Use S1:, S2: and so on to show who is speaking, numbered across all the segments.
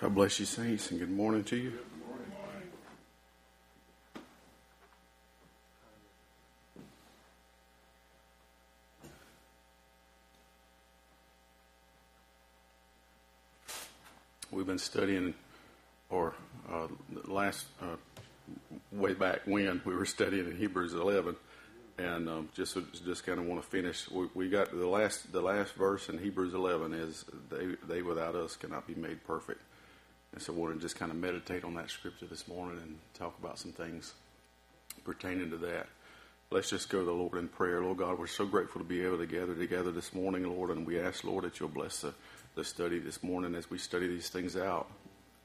S1: God bless you, saints, and good morning to you. We've been studying, or uh, last uh, way back when we were studying in Hebrews 11, and um, just just kind of want to finish. We, we, got the last the last verse in Hebrews 11 is they they without us cannot be made perfect. And so I want to just kind of meditate on that scripture this morning and talk about some things pertaining to that. Let's just go to the Lord in prayer. Lord God, we're so grateful to be able to gather together this morning, Lord, and we ask, Lord, that you'll bless the, the study this morning as we study these things out.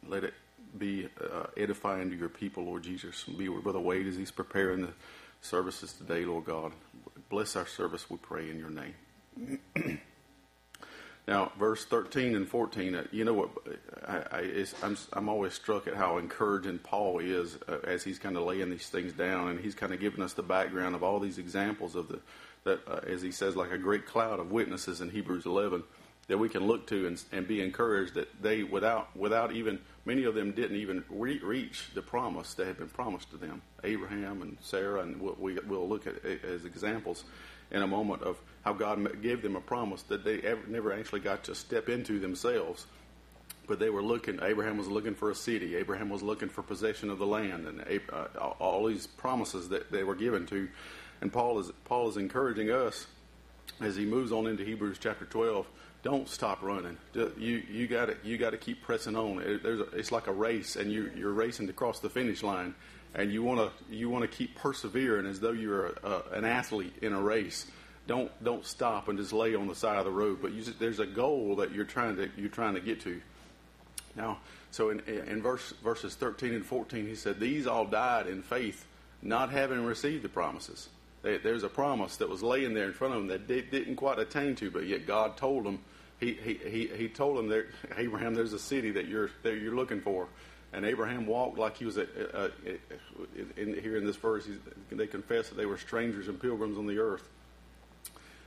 S1: Let it be uh, edifying to your people, Lord Jesus. Be with Brother Wade as he's preparing the services today, Lord God. Bless our service, we pray, in your name. Now, verse 13 and 14, uh, you know what? I, I'm always struck at how encouraging Paul is uh, as he's kind of laying these things down, and he's kind of giving us the background of all these examples of the, that, uh, as he says, like a great cloud of witnesses in Hebrews 11 that we can look to and, and be encouraged that they, without, without even, many of them didn't even re- reach the promise that had been promised to them. Abraham and Sarah, and we'll, we, will look at as examples in a moment of how God gave them a promise that they ever, never actually got to step into themselves. But they were looking, Abraham was looking for a city, Abraham was looking for possession of the land, and uh, all these promises that they were given to. And Paul is, Paul is encouraging us as he moves on into Hebrews chapter 12 don't stop running. You you got to you got to keep pressing on. It, a, it's like a race, and you you're racing to cross the finish line, and you want to you want to keep persevering as though you're a, a, an athlete in a race. Don't don't stop and just lay on the side of the road. But you, there's a goal that you're trying to you're trying to get to. Now, so in, in verse verses 13 and 14, he said, "These all died in faith, not having received the promises." They, there's a promise that was laying there in front of them that they didn't quite attain to, but yet God told them. He, he, he, he told them there, Abraham, there's a city that you're that you're looking for, and Abraham walked like he was a, a, a, in, here in this verse. They confessed that they were strangers and pilgrims on the earth.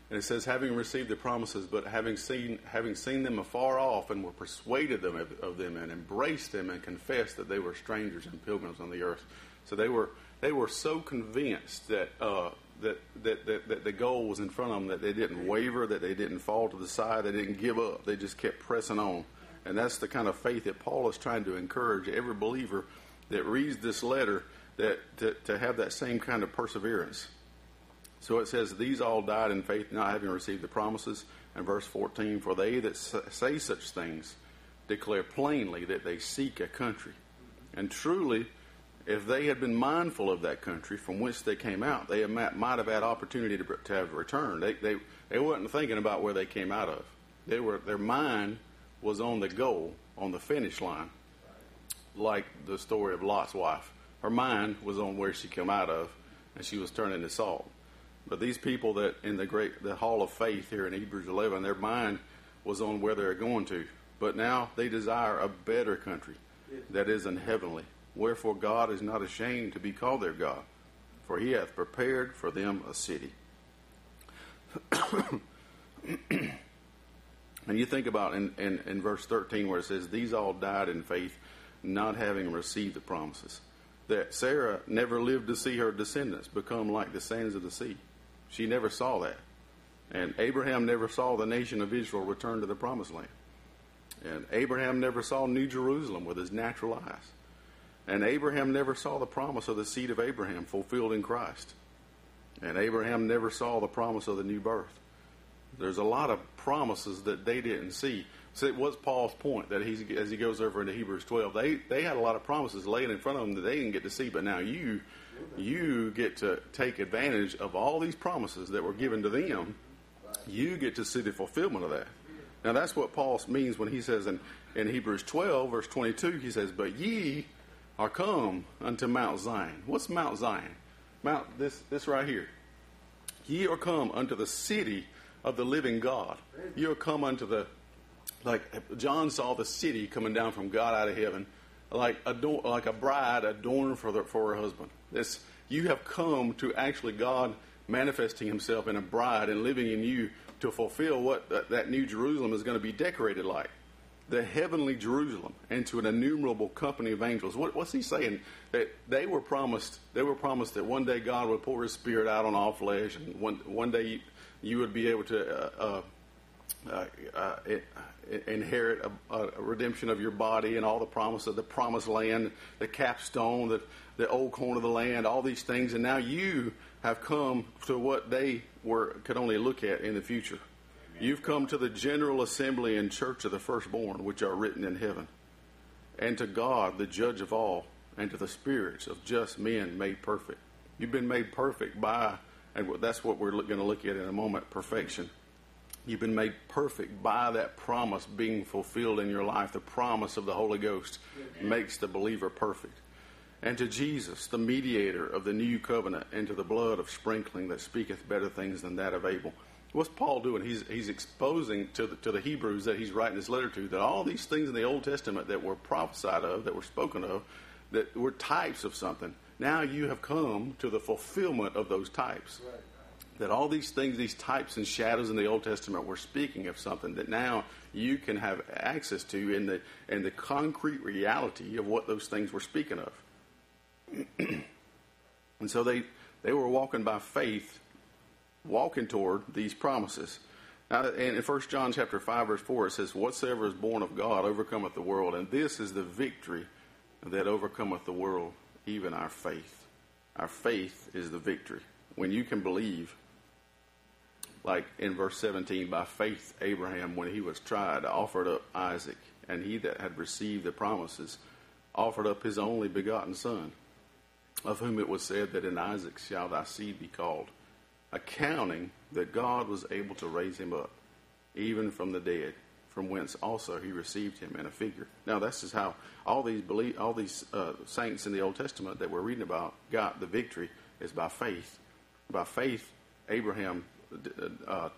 S1: And it says, having received the promises, but having seen having seen them afar off, and were persuaded them of, of them, and embraced them, and confessed that they were strangers and pilgrims on the earth. So they were they were so convinced that uh, that, that, that, that the goal was in front of them, that they didn't waver, that they didn't fall to the side, they didn't give up. They just kept pressing on. And that's the kind of faith that Paul is trying to encourage every believer that reads this letter that to, to have that same kind of perseverance. So it says, These all died in faith, not having received the promises. And verse 14, For they that say such things declare plainly that they seek a country. And truly, if they had been mindful of that country from which they came out, they might have had opportunity to, have returned. They, they, they weren't thinking about where they came out of. They were, their mind was on the goal, on the finish line, like the story of Lot's wife. Her mind was on where she came out of, and she was turning to salt. But these people that in the great the hall of faith here in Hebrews 11, their mind was on where they're going to. But now they desire a better country that is in heavenly. Wherefore God is not ashamed to be called their God, for he hath prepared for them a city. and you think about in, in, in, verse 13 where it says, These all died in faith, not having received the promises. That Sarah never lived to see her descendants become like the sands of the sea. She never saw that. And Abraham never saw the nation of Israel return to the promised land. And Abraham never saw New Jerusalem with his natural eyes. And Abraham never saw the promise of the seed of Abraham fulfilled in Christ. And Abraham never saw the promise of the new birth. There's a lot of promises that they didn't see. So it was Paul's point that he's, as he goes over into Hebrews 12, they, they had a lot of promises laying in front of them that they didn't get to see, but now you you get to take advantage of all these promises that were given to them. You get to see the fulfillment of that. Now that's what Paul means when he says in, in Hebrews 12, verse 22, he says, But ye are come unto Mount Zion. What's Mount Zion? Mount this this right here. Ye are come unto the city of the living God. Ye are come unto the like John saw the city coming down from God out of heaven, like a like a bride adorned for the, for her husband. This you have come to actually God manifesting Himself in a bride and living in you to fulfill what that, that New Jerusalem is going to be decorated like. the heavenly Jerusalem and to an innumerable company of angels. What, what's he saying? That they were promised. They were promised that one day God would pour His Spirit out on all flesh, and one one day you, you would be able to uh, uh, uh, inherit a, a, redemption of your body and all the promise of the promised land, the capstone, the the old corn of the land, all these things, and now you have come to what they were could only look at in the future. You've come to the general assembly and church of the firstborn, which are written in heaven, and to God, the judge of all, and to the spirits of just men made perfect. You've been made perfect by, and that's what we're going to look at in a moment perfection. You've been made perfect by that promise being fulfilled in your life. The promise of the Holy Ghost makes the believer perfect. And to Jesus, the mediator of the new covenant, and to the blood of sprinkling that speaketh better things than that of Abel what's Paul doing? He's he's exposing to the, to the Hebrews that he's writing this letter to that all these things in the Old Testament that were prophesied of, that were spoken of, that were types of something. Now you have come to the fulfillment of those types. Right. That all these things, these types and shadows in the Old Testament were speaking of something that now you can have access to in the in the concrete reality of what those things were speaking of. and so they they were walking by faith walking toward these promises. Now, in 1 John chapter 5, verse 4, it says, Whatsoever is born of God overcometh the world, and this is the victory that overcometh the world, even our faith. Our faith is the victory. When you can believe, like in verse 17, by faith Abraham, when he was tried, offered up Isaac, and he that had received the promises offered up his only begotten son, of whom it was said that in Isaac shall thy seed be called accounting that God was able to raise him up, even from the dead, from whence also he received him in a figure. Now, this is how all these believe, all these uh, saints in the Old Testament that we're reading about got the victory is by faith. By faith, Abraham uh,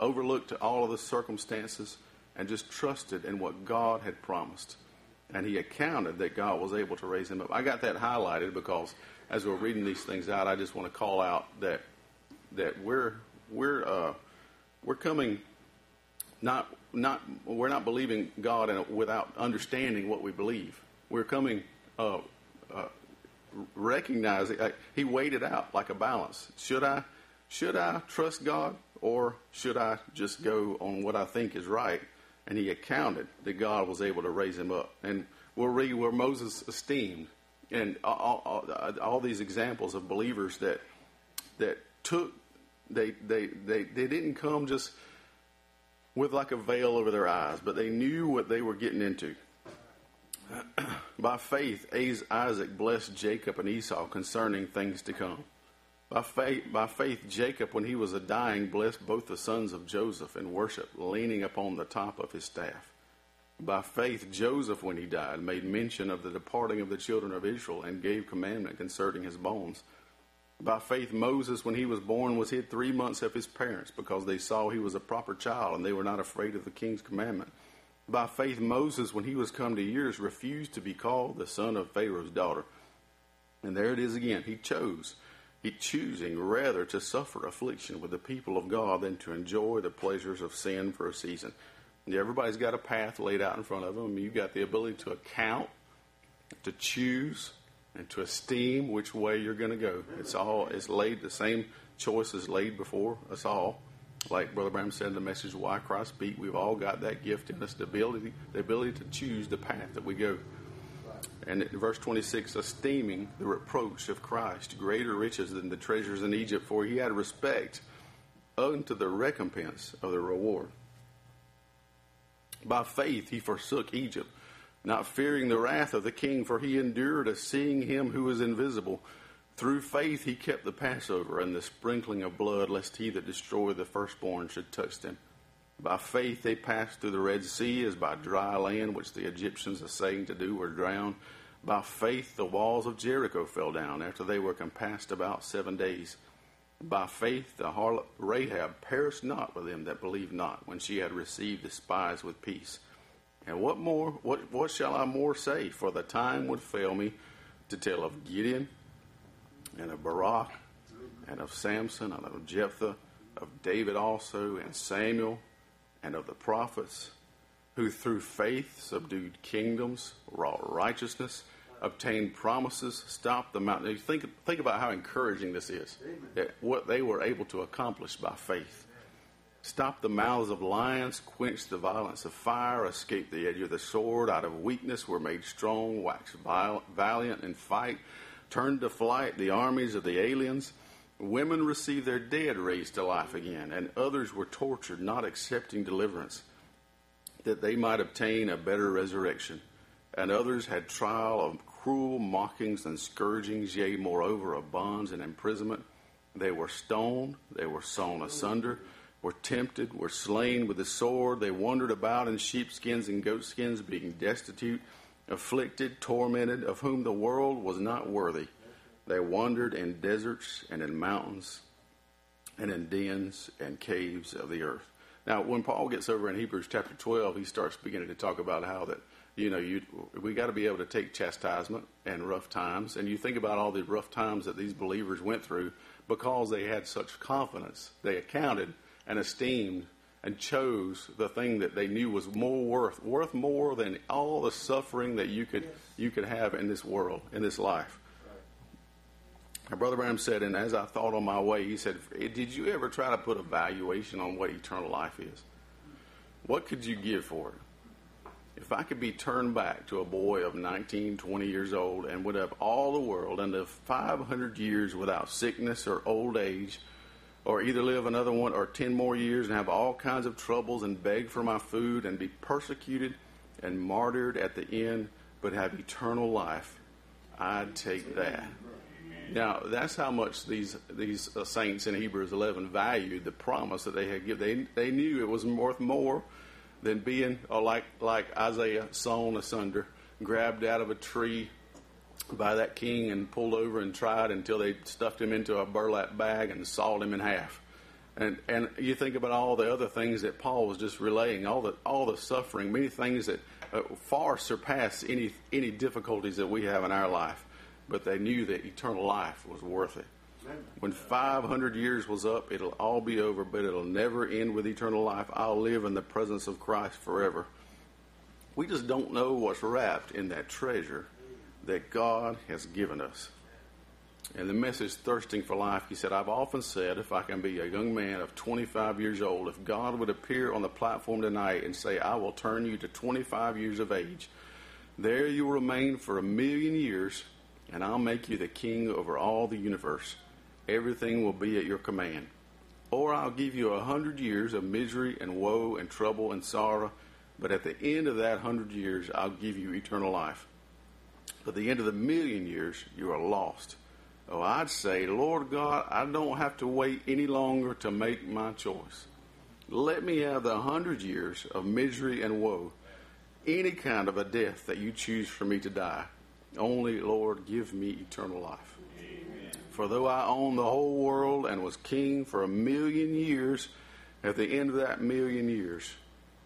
S1: overlooked all of the circumstances and just trusted in what God had promised. And he accounted that God was able to raise him up. I got that highlighted because as we're reading these things out, I just want to call out that that we're we're uh, we're coming not not we're not believing God without understanding what we believe. We're coming uh, uh, recognizing uh, He weighed it out like a balance. Should I should I trust God or should I just go on what I think is right? And he accounted that God was able to raise him up. And we'll read where Moses esteemed, and all, all, all these examples of believers that that took they they they they didn't come just with like a veil over their eyes, but they knew what they were getting into. By faith, Isaac blessed Jacob and Esau concerning things to come. By faith, by faith, Jacob, when he was a dying, blessed both the sons of Joseph in worship, leaning upon the top of his staff. By faith, Joseph, when he died, made mention of the departing of the children of Israel and gave commandment concerning his bones. By faith, Moses, when he was born, was hid three months of his parents because they saw he was a proper child and they were not afraid of the king's commandment. By faith, Moses, when he was come to years, refused to be called the son of Pharaoh's daughter. And there it is again. He chose, choosing rather to suffer affliction with the people of God than to enjoy the pleasures of sin for a season. Everybody's got a path laid out in front of them. You've got the ability to account, to choose, and to esteem which way you're going to go. It's all it's laid the same choice is laid before us all. Like Brother Branham said in the message, "Why Christ Beat," we've all got that gift in us, the ability, the ability to choose the path that we go. And verse 26, esteeming the reproach of Christ greater riches than the treasures in Egypt, for he had respect unto the recompense of the reward. By faith he forsook Egypt not fearing the wrath of the king, for he endured as seeing him who is invisible. Through faith he kept the Passover and the sprinkling of blood, lest he that destroyed the firstborn should touch them. By faith they passed through the Red Sea as by dry land, which the Egyptians assaying to do were drowned. By faith the walls of Jericho fell down after they were compassed about seven days. By faith the harlot Rahab perished not with them that believed not, when she had received the spies with peace. And what more, what, what shall I more say? For the time would fail me to tell of Gideon and of Barak and of Samson and of Jephthah, of David also and Samuel and of the prophets, who through faith subdued kingdoms, wrought righteousness, obtained promises, stopped the mountain. Think, think about how encouraging this is. That what they were able to accomplish by faith. Stopped the mouths of lions, quenched the violence of fire, escaped the edge of the sword, out of weakness were made strong, waxed valiant in fight, turned to flight the armies of the aliens. Women received their dead raised to life again, and others were tortured, not accepting deliverance, that they might obtain a better resurrection. And others had trial of cruel mockings and scourgings, yea, moreover, of bonds and imprisonment. They were stoned, they were sawn asunder, were tempted, were slain with the sword. They wandered about in sheepskins and goatskins, being destitute, afflicted, tormented, of whom the world was not worthy. They wandered in deserts and in mountains and in dens and caves of the earth. Now, when Paul gets over in Hebrews chapter 12, he starts beginning to talk about how that, you know, you, we got to be able to take chastisement and rough times. And you think about all the rough times that these believers went through because they had such confidence. They accounted and esteemed and chose the thing that they knew was more worth, worth more than all the suffering that you could, you could have in this world, in this life. My brother Branham said, and as I thought on my way, he said, Did you ever try to put a valuation on what eternal life is? What could you give for it? If I could be turned back to a boy of 19, 20 years old and would have all the world and live 500 years without sickness or old age, or either live another one or 10 more years and have all kinds of troubles and beg for my food and be persecuted and martyred at the end, but have eternal life, I'd take that. Now, that's how much these these uh, saints in Hebrews 11 valued the promise that they had given. They, they knew it was worth more than being uh, like like Isaiah sawn asunder, grabbed out of a tree by that king and pulled over and tried until they stuffed him into a burlap bag and sawed him in half. And and you think about all the other things that Paul was just relaying, all the all the suffering, many things that uh, far surpass any any difficulties that we have in our life but they knew that eternal life was worth it. When 500 years was up, it'll all be over, but it'll never end with eternal life. I'll live in the presence of Christ forever. We just don't know what's wrapped in that treasure that God has given us. And the message, Thirsting for Life, he said, I've often said if I can be a young man of 25 years old, if God would appear on the platform tonight and say, I will turn you to 25 years of age, there you will remain for a million years and I'll make you the king over all the universe. Everything will be at your command. Or I'll give you a hundred years of misery and woe and trouble and sorrow, but at the end of that hundred years, I'll give you eternal life. But at the end of the million years, you are lost. Oh, I'd say, Lord God, I don't have to wait any longer to make my choice. Let me have the hundred years of misery and woe, any kind of a death that you choose for me to die. Only, Lord, give me eternal life. Amen. For though I own the whole world and was king for a million years, at the end of that million years,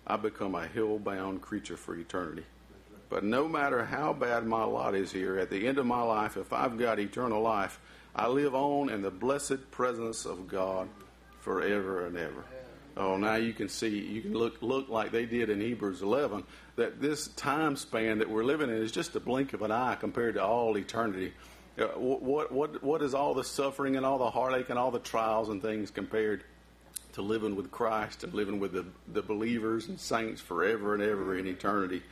S1: I become a hill bound creature for eternity. But no matter how bad my lot is here, at the end of my life, if I've got eternal life, I live on in the blessed presence of God forever and ever. Oh, now you can see, you can look look like they did in Hebrews 11 that this time span that we're living in is just a blink of an eye compared to all eternity. Uh, what what what is all the suffering and all the heartache and all the trials and things compared to living with Christ and living with the, the believers and saints forever and ever in eternity?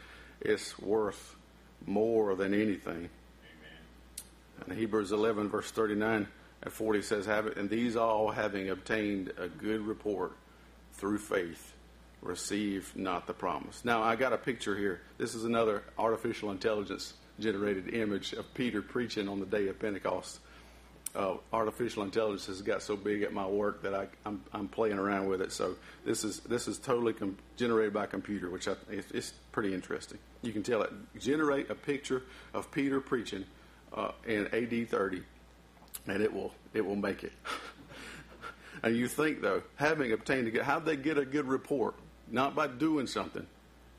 S1: It's worth more than anything. Amen. And Hebrews 11 verse 39 and 40 says, "Have it, and these all having obtained a good report." Through faith receive not the promise. Now, I got a picture here. This is another artificial intelligence generated image of Peter preaching on the day of Pentecost. Uh, artificial intelligence has got so big at my work that I, I'm, I'm playing around with it. So this is this is totally com- generated by computer, which I, it's, it's, pretty interesting. You can tell it generate a picture of Peter preaching uh, in AD 30, and it will it will make it. And you think, though, having obtained a good, how'd they get a good report? Not by doing something,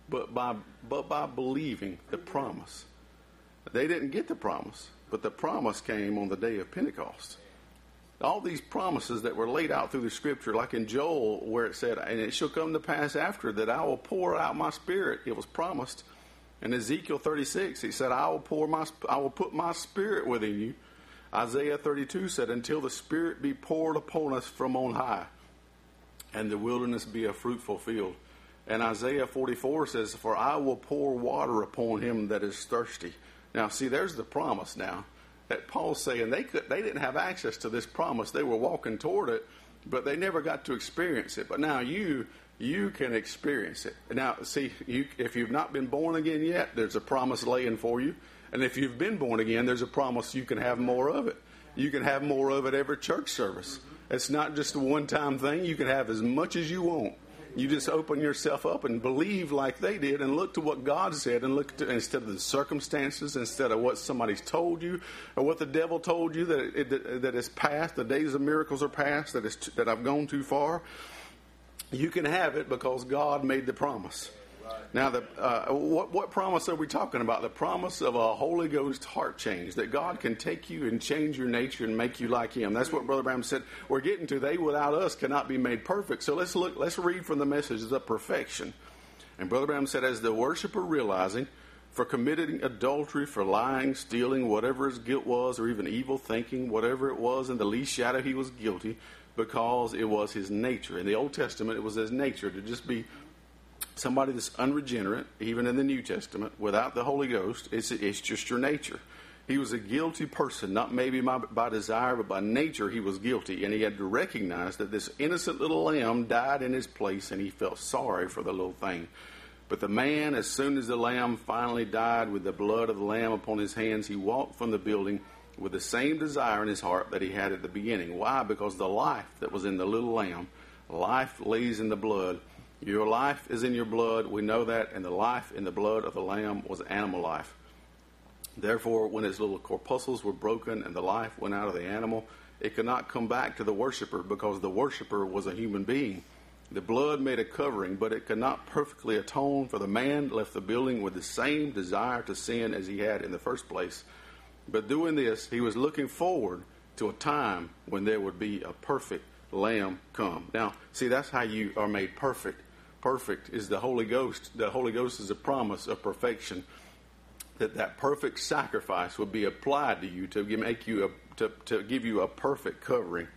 S1: but by, but by believing the promise. They didn't get the promise, but the promise came on the day of Pentecost. all these promises that were laid out through the scripture, like in Joel, where it said, And it shall come to pass after that I will pour out my spirit. It was promised. In Ezekiel 36, he said, I will pour my, I will put my spirit within you. Isaiah 32 said, Until the spirit be poured upon us from on high, and the wilderness be a fruitful field. And Isaiah 44 says, For I will pour water upon him that is thirsty. Now, see, there's the promise now that Paul's saying they could they didn't have access to this promise. They were walking toward it, but they never got to experience it. But now you you can experience it. Now, see, you, if you've not been born again yet, there's a promise laying for you. And if you've been born again, there's a promise you can have more of it. You can have more of it every church service. It's not just a one time thing. You can have as much as you want. You just open yourself up and believe like they did and look to what God said and look to instead of the circumstances, instead of what somebody's told you or what the devil told you that it, that it's past, the days of miracles are past, that, it's, that I've gone too far. You can have it because God made the promise. Now, the, uh, what, what promise are we talking about? The promise of a Holy Ghost heart change, that God can take you and change your nature and make you like Him. That's what Brother Branham said. We're getting to. They without us cannot be made perfect. So let's look. Let's read from the message of perfection. And Brother Branham said, as the worshiper realizing for committing adultery, for lying, stealing, whatever his guilt was, or even evil thinking, whatever it was, in the least shadow he was guilty, because it was his nature. In the Old Testament, it was his nature to just be somebody that's unregenerate, even in the New Testament, without the Holy Ghost, it's, it's just your nature. He was a guilty person, not maybe by, by, desire, but by nature he was guilty. And he had to recognize that this innocent little lamb died in his place, and he felt sorry for the little thing. But the man, as soon as the lamb finally died with the blood of the lamb upon his hands, he walked from the building with the same desire in his heart that he had at the beginning. Why? Because the life that was in the little lamb, life lays in the blood, your life is in your blood. We know that. And the life in the blood of the Lamb was animal life. Therefore, when his little corpuscles were broken and the life went out of the animal, it could not come back to the worshiper because the worshiper was a human being. The blood made a covering, but it could not perfectly atone, for the man left the building with the same desire to sin as he had in the first place. But doing this, he was looking forward to a time when there would be a perfect lamb come. Now, see, that's how you are made perfect perfect is the Holy Ghost. The Holy Ghost is a promise of perfection. That that perfect sacrifice would be applied to you to make you a, to, to give you a perfect covering.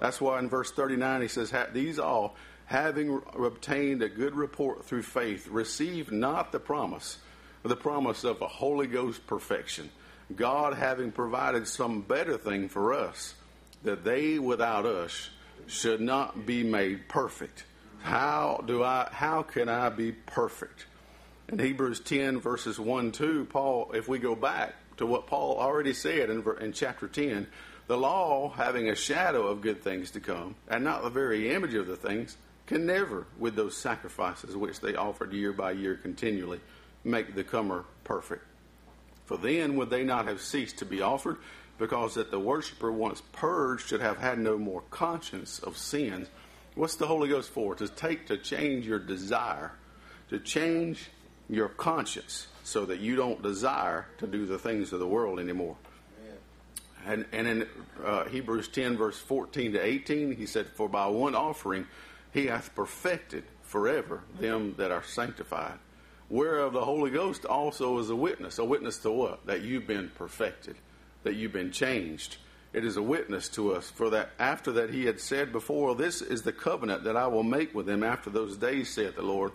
S1: That's why in verse 39 he says, These all, having obtained a good report through faith, receive not the promise, the promise of a Holy Ghost perfection. God having provided some better thing for us, that they without us should not be made perfect. How do I how can I be perfect? In Hebrews 10 verses 1 2, Paul, if we go back to what Paul already said in, in chapter 10, the law, having a shadow of good things to come, and not the very image of the things, can never, with those sacrifices which they offered year by year continually, make the comer perfect. For then would they not have ceased to be offered, because that the worshipper once purged should have had no more conscience of sins What's the Holy Ghost for? To take, to change your desire, to change your conscience so that you don't desire to do the things of the world anymore. And, and in uh, Hebrews 10, verse 14 to 18, he said, For by one offering he hath perfected forever them that are sanctified. Whereof the Holy Ghost also is a witness. A witness to what? That you've been perfected, that you've been changed it is a witness to us. For that after that he had said before, This is the covenant that I will make with them after those days, saith the Lord.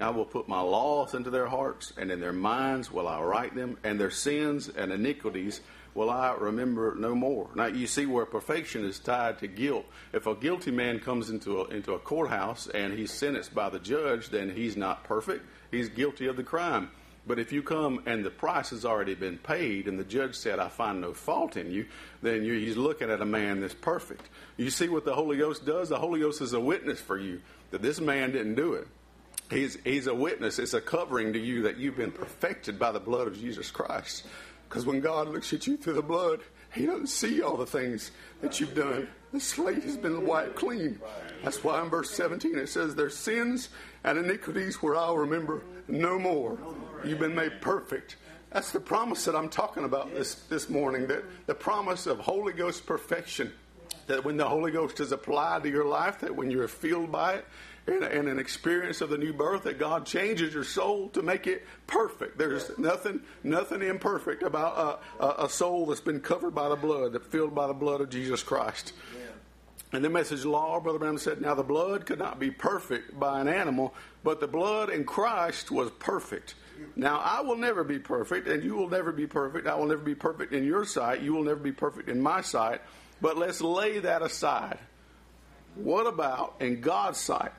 S1: I will put my laws into their hearts, and in their minds will I write them, and their sins and iniquities will I remember no more. Now you see where perfection is tied to guilt. If a guilty man comes into a, into a courthouse and he's sentenced by the judge, then he's not perfect. He's guilty of the crime. But if you come and the price has already been paid and the judge said, I find no fault in you, then he's looking at a man that's perfect. You see what the Holy Ghost does? The Holy Ghost is a witness for you that this man didn't do it. He's, he's a witness. It's a covering to you that you've been perfected by the blood of Jesus Christ. Because when God looks at you through the blood, He doesn't see all the things that you've done. The slate has been wiped clean. That's why in verse 17 it says, Their sins and iniquities where I'll remember no more. You've been made perfect. That's the promise that I'm talking about this, this morning. That the promise of Holy Ghost perfection that when the Holy Ghost is applied to your life, that when you're filled by it, and, an experience of the new birth, that God changes your soul to make it perfect. There's nothing, nothing imperfect about a, a soul that's been covered by the blood, that filled by the blood of Jesus Christ. And the message law, Brother Branham said, now the blood could not be perfect by an animal, but the blood in Christ was perfect. Now, I will never be perfect, and you will never be perfect. I will never be perfect in your sight. You will never be perfect in my sight. But let's lay that aside. What about in God's sight?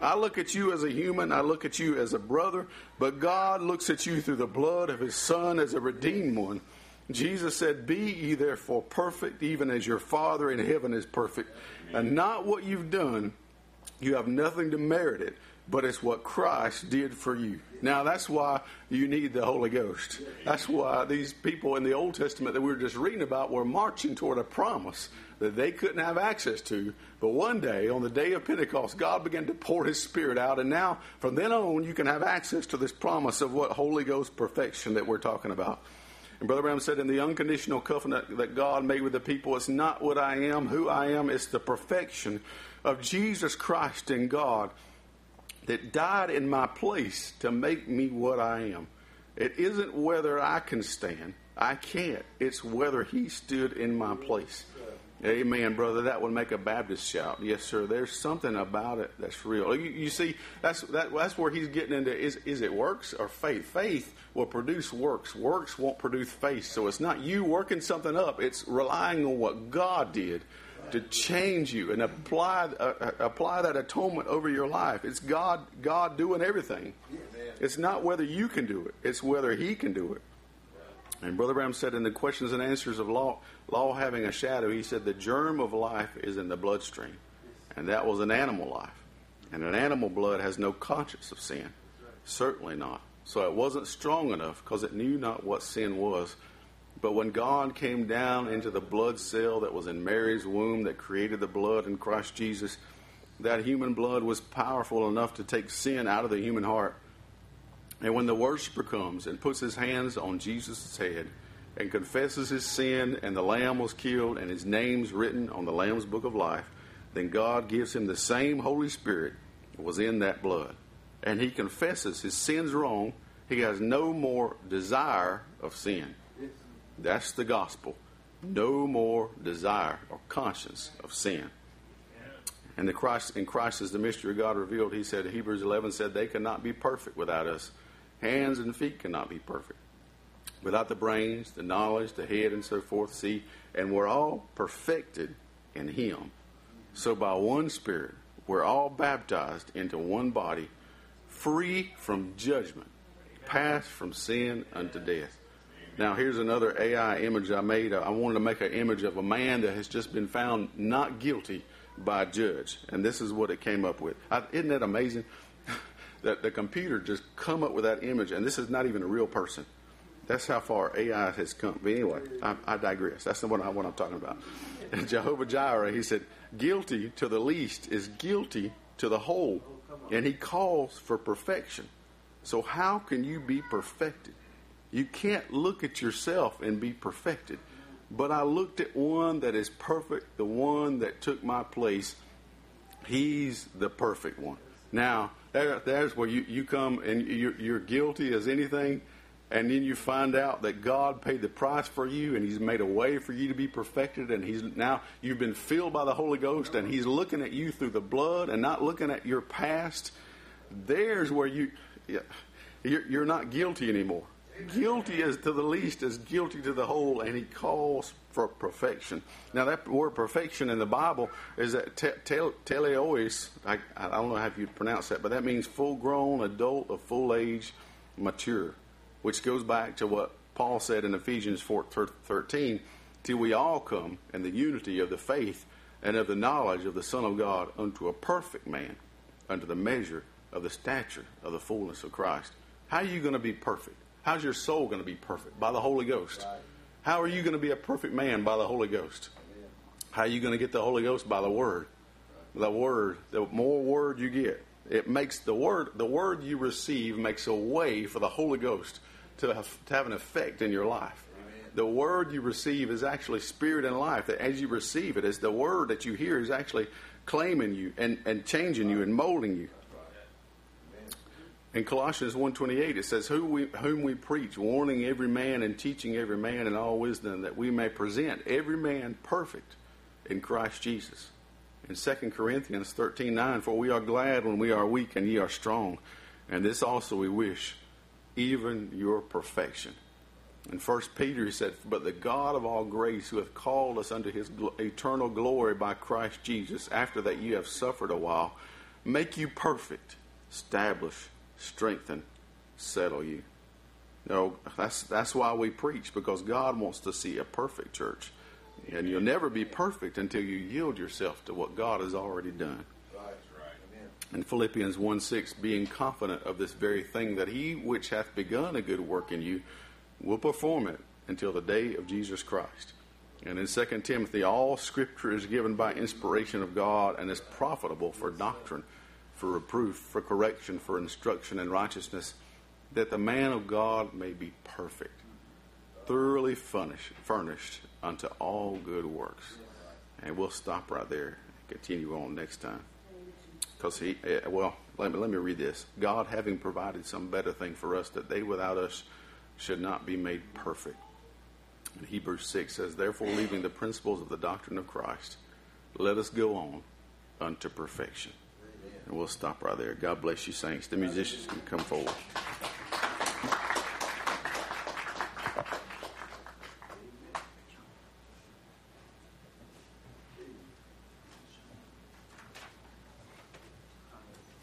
S1: I look at you as a human, I look at you as a brother, but God looks at you through the blood of his Son as a redeemed one. Jesus said, Be ye therefore perfect, even as your Father in heaven is perfect. And not what you've done, you have nothing to merit it, but it's what Christ did for you. Now, that's why you need the Holy Ghost. That's why these people in the Old Testament that we were just reading about were marching toward a promise that they couldn't have access to. But one day, on the day of Pentecost, God began to pour His Spirit out. And now, from then on, you can have access to this promise of what Holy Ghost perfection that we're talking about. And Brother Branham said, in the unconditional covenant that God made with the people, it's not what I am, who I am, it's the perfection of Jesus Christ in God that died in my place to make me what I am. It isn't whether I can stand, I can't. It's whether He stood in my place. Amen, brother. That would make a Baptist shout. Yes, sir. There's something about it that's real. You, you see, that's that, that's where he's getting into. Is is it works or faith? Faith will produce works. Works won't produce faith. So it's not you working something up. It's relying on what God did to change you and apply uh, uh apply that atonement over your life. It's God God doing everything. It's not whether you can do it. It's whether He can do it. And Brother Branham said in the questions and answers of law, law having a shadow, he said the germ of life is in the bloodstream. And that was an animal life. And an animal blood has no conscience of sin. Certainly not. So it wasn't strong enough because it knew not what sin was. But when God came down into the blood cell that was in Mary's womb that created the blood in Christ Jesus, that human blood was powerful enough to take sin out of the human heart and when the worshiper comes and puts his hands on Jesus' head and confesses his sin, and the Lamb was killed, and his name's written on the Lamb's book of life, then God gives him the same Holy Spirit that was in that blood. And he confesses his sin's wrong. He has no more desire of sin. That's the gospel. No more desire or conscience of sin. And the Christ in Christ is the mystery of God revealed. He said Hebrews 11 said they cannot be perfect without us. Hands and feet cannot be perfect. Without the brains, the knowledge, the head, and so forth, see, and we're all perfected in Him. So by one Spirit, we're all baptized into one body, free from judgment, passed from sin unto death. Now, here's another AI image I made. I wanted to make an image of a man that has just been found not guilty by a judge. And this is what it came up with. I, isn't that amazing? That the computer just come up with that image, and this is not even a real person. That's how far AI has come. But anyway, I, I digress. That's not what, I, what I'm talking about. And Jehovah Jireh, he said, guilty to the least is guilty to the whole. And he calls for perfection. So, how can you be perfected? You can't look at yourself and be perfected. But I looked at one that is perfect, the one that took my place. He's the perfect one. Now, there, there's where you, you come and you're, you're guilty as anything, and then you find out that God paid the price for you and He's made a way for you to be perfected, and He's now you've been filled by the Holy Ghost, and He's looking at you through the blood and not looking at your past. There's where you you're, you're not guilty anymore. Guilty as to the least is guilty to the whole, and He calls for perfection. Now, that word perfection in the Bible is that te- te- teleois. I, I don't know how you pronounce that, but that means full grown, adult, of full age, mature, which goes back to what Paul said in Ephesians 4 13 till we all come in the unity of the faith and of the knowledge of the Son of God unto a perfect man, unto the measure of the stature of the fullness of Christ. How are you going to be perfect? How's your soul going to be perfect? By the Holy Ghost. Right. How are you going to be a perfect man by the Holy Ghost? How are you going to get the Holy Ghost by the Word? The Word. The more Word you get, it makes the Word. The Word you receive makes a way for the Holy Ghost to have, to have an effect in your life. the word you receive is actually spirit and life. That as you receive it, as the word that you hear is actually claiming you and, and changing you and molding you. In Colossians 1.28 it says, Who we, whom we preach, warning every man and teaching every man in all wisdom, that we may present every man perfect in Christ Jesus. In 2 Corinthians 13.9, For we are glad when we are weak and ye are strong. And this also we wish, even your perfection. In 1 Peter he said, But the God of all grace, who hath called us unto his eternal glory by Christ Jesus, after that ye have suffered a while, make you perfect, establish, strengthen, settle you. No, that's that's why we preach because God wants to see a perfect church, and you'll never be perfect until you yield yourself to what God has already done. In Philippians 1 6, being confident of this very thing, that he which hath begun a good work in you will perform it until the day of Jesus Christ. And in 2 Timothy, all scripture is given by inspiration of God and is profitable for doctrine for reproof, for correction, for instruction in righteousness, that the man of God may be perfect, thoroughly furnished, furnished unto all good works. And we'll stop right there and continue on next time. Because he, eh, well, let me, let me read this. God having provided some better thing for us, that they without us should not be made perfect. And Hebrews 6 says, Therefore, leaving the principles of the doctrine of Christ, let us go on unto perfection. And we'll stop right there. God bless you, saints. The musicians can come forward.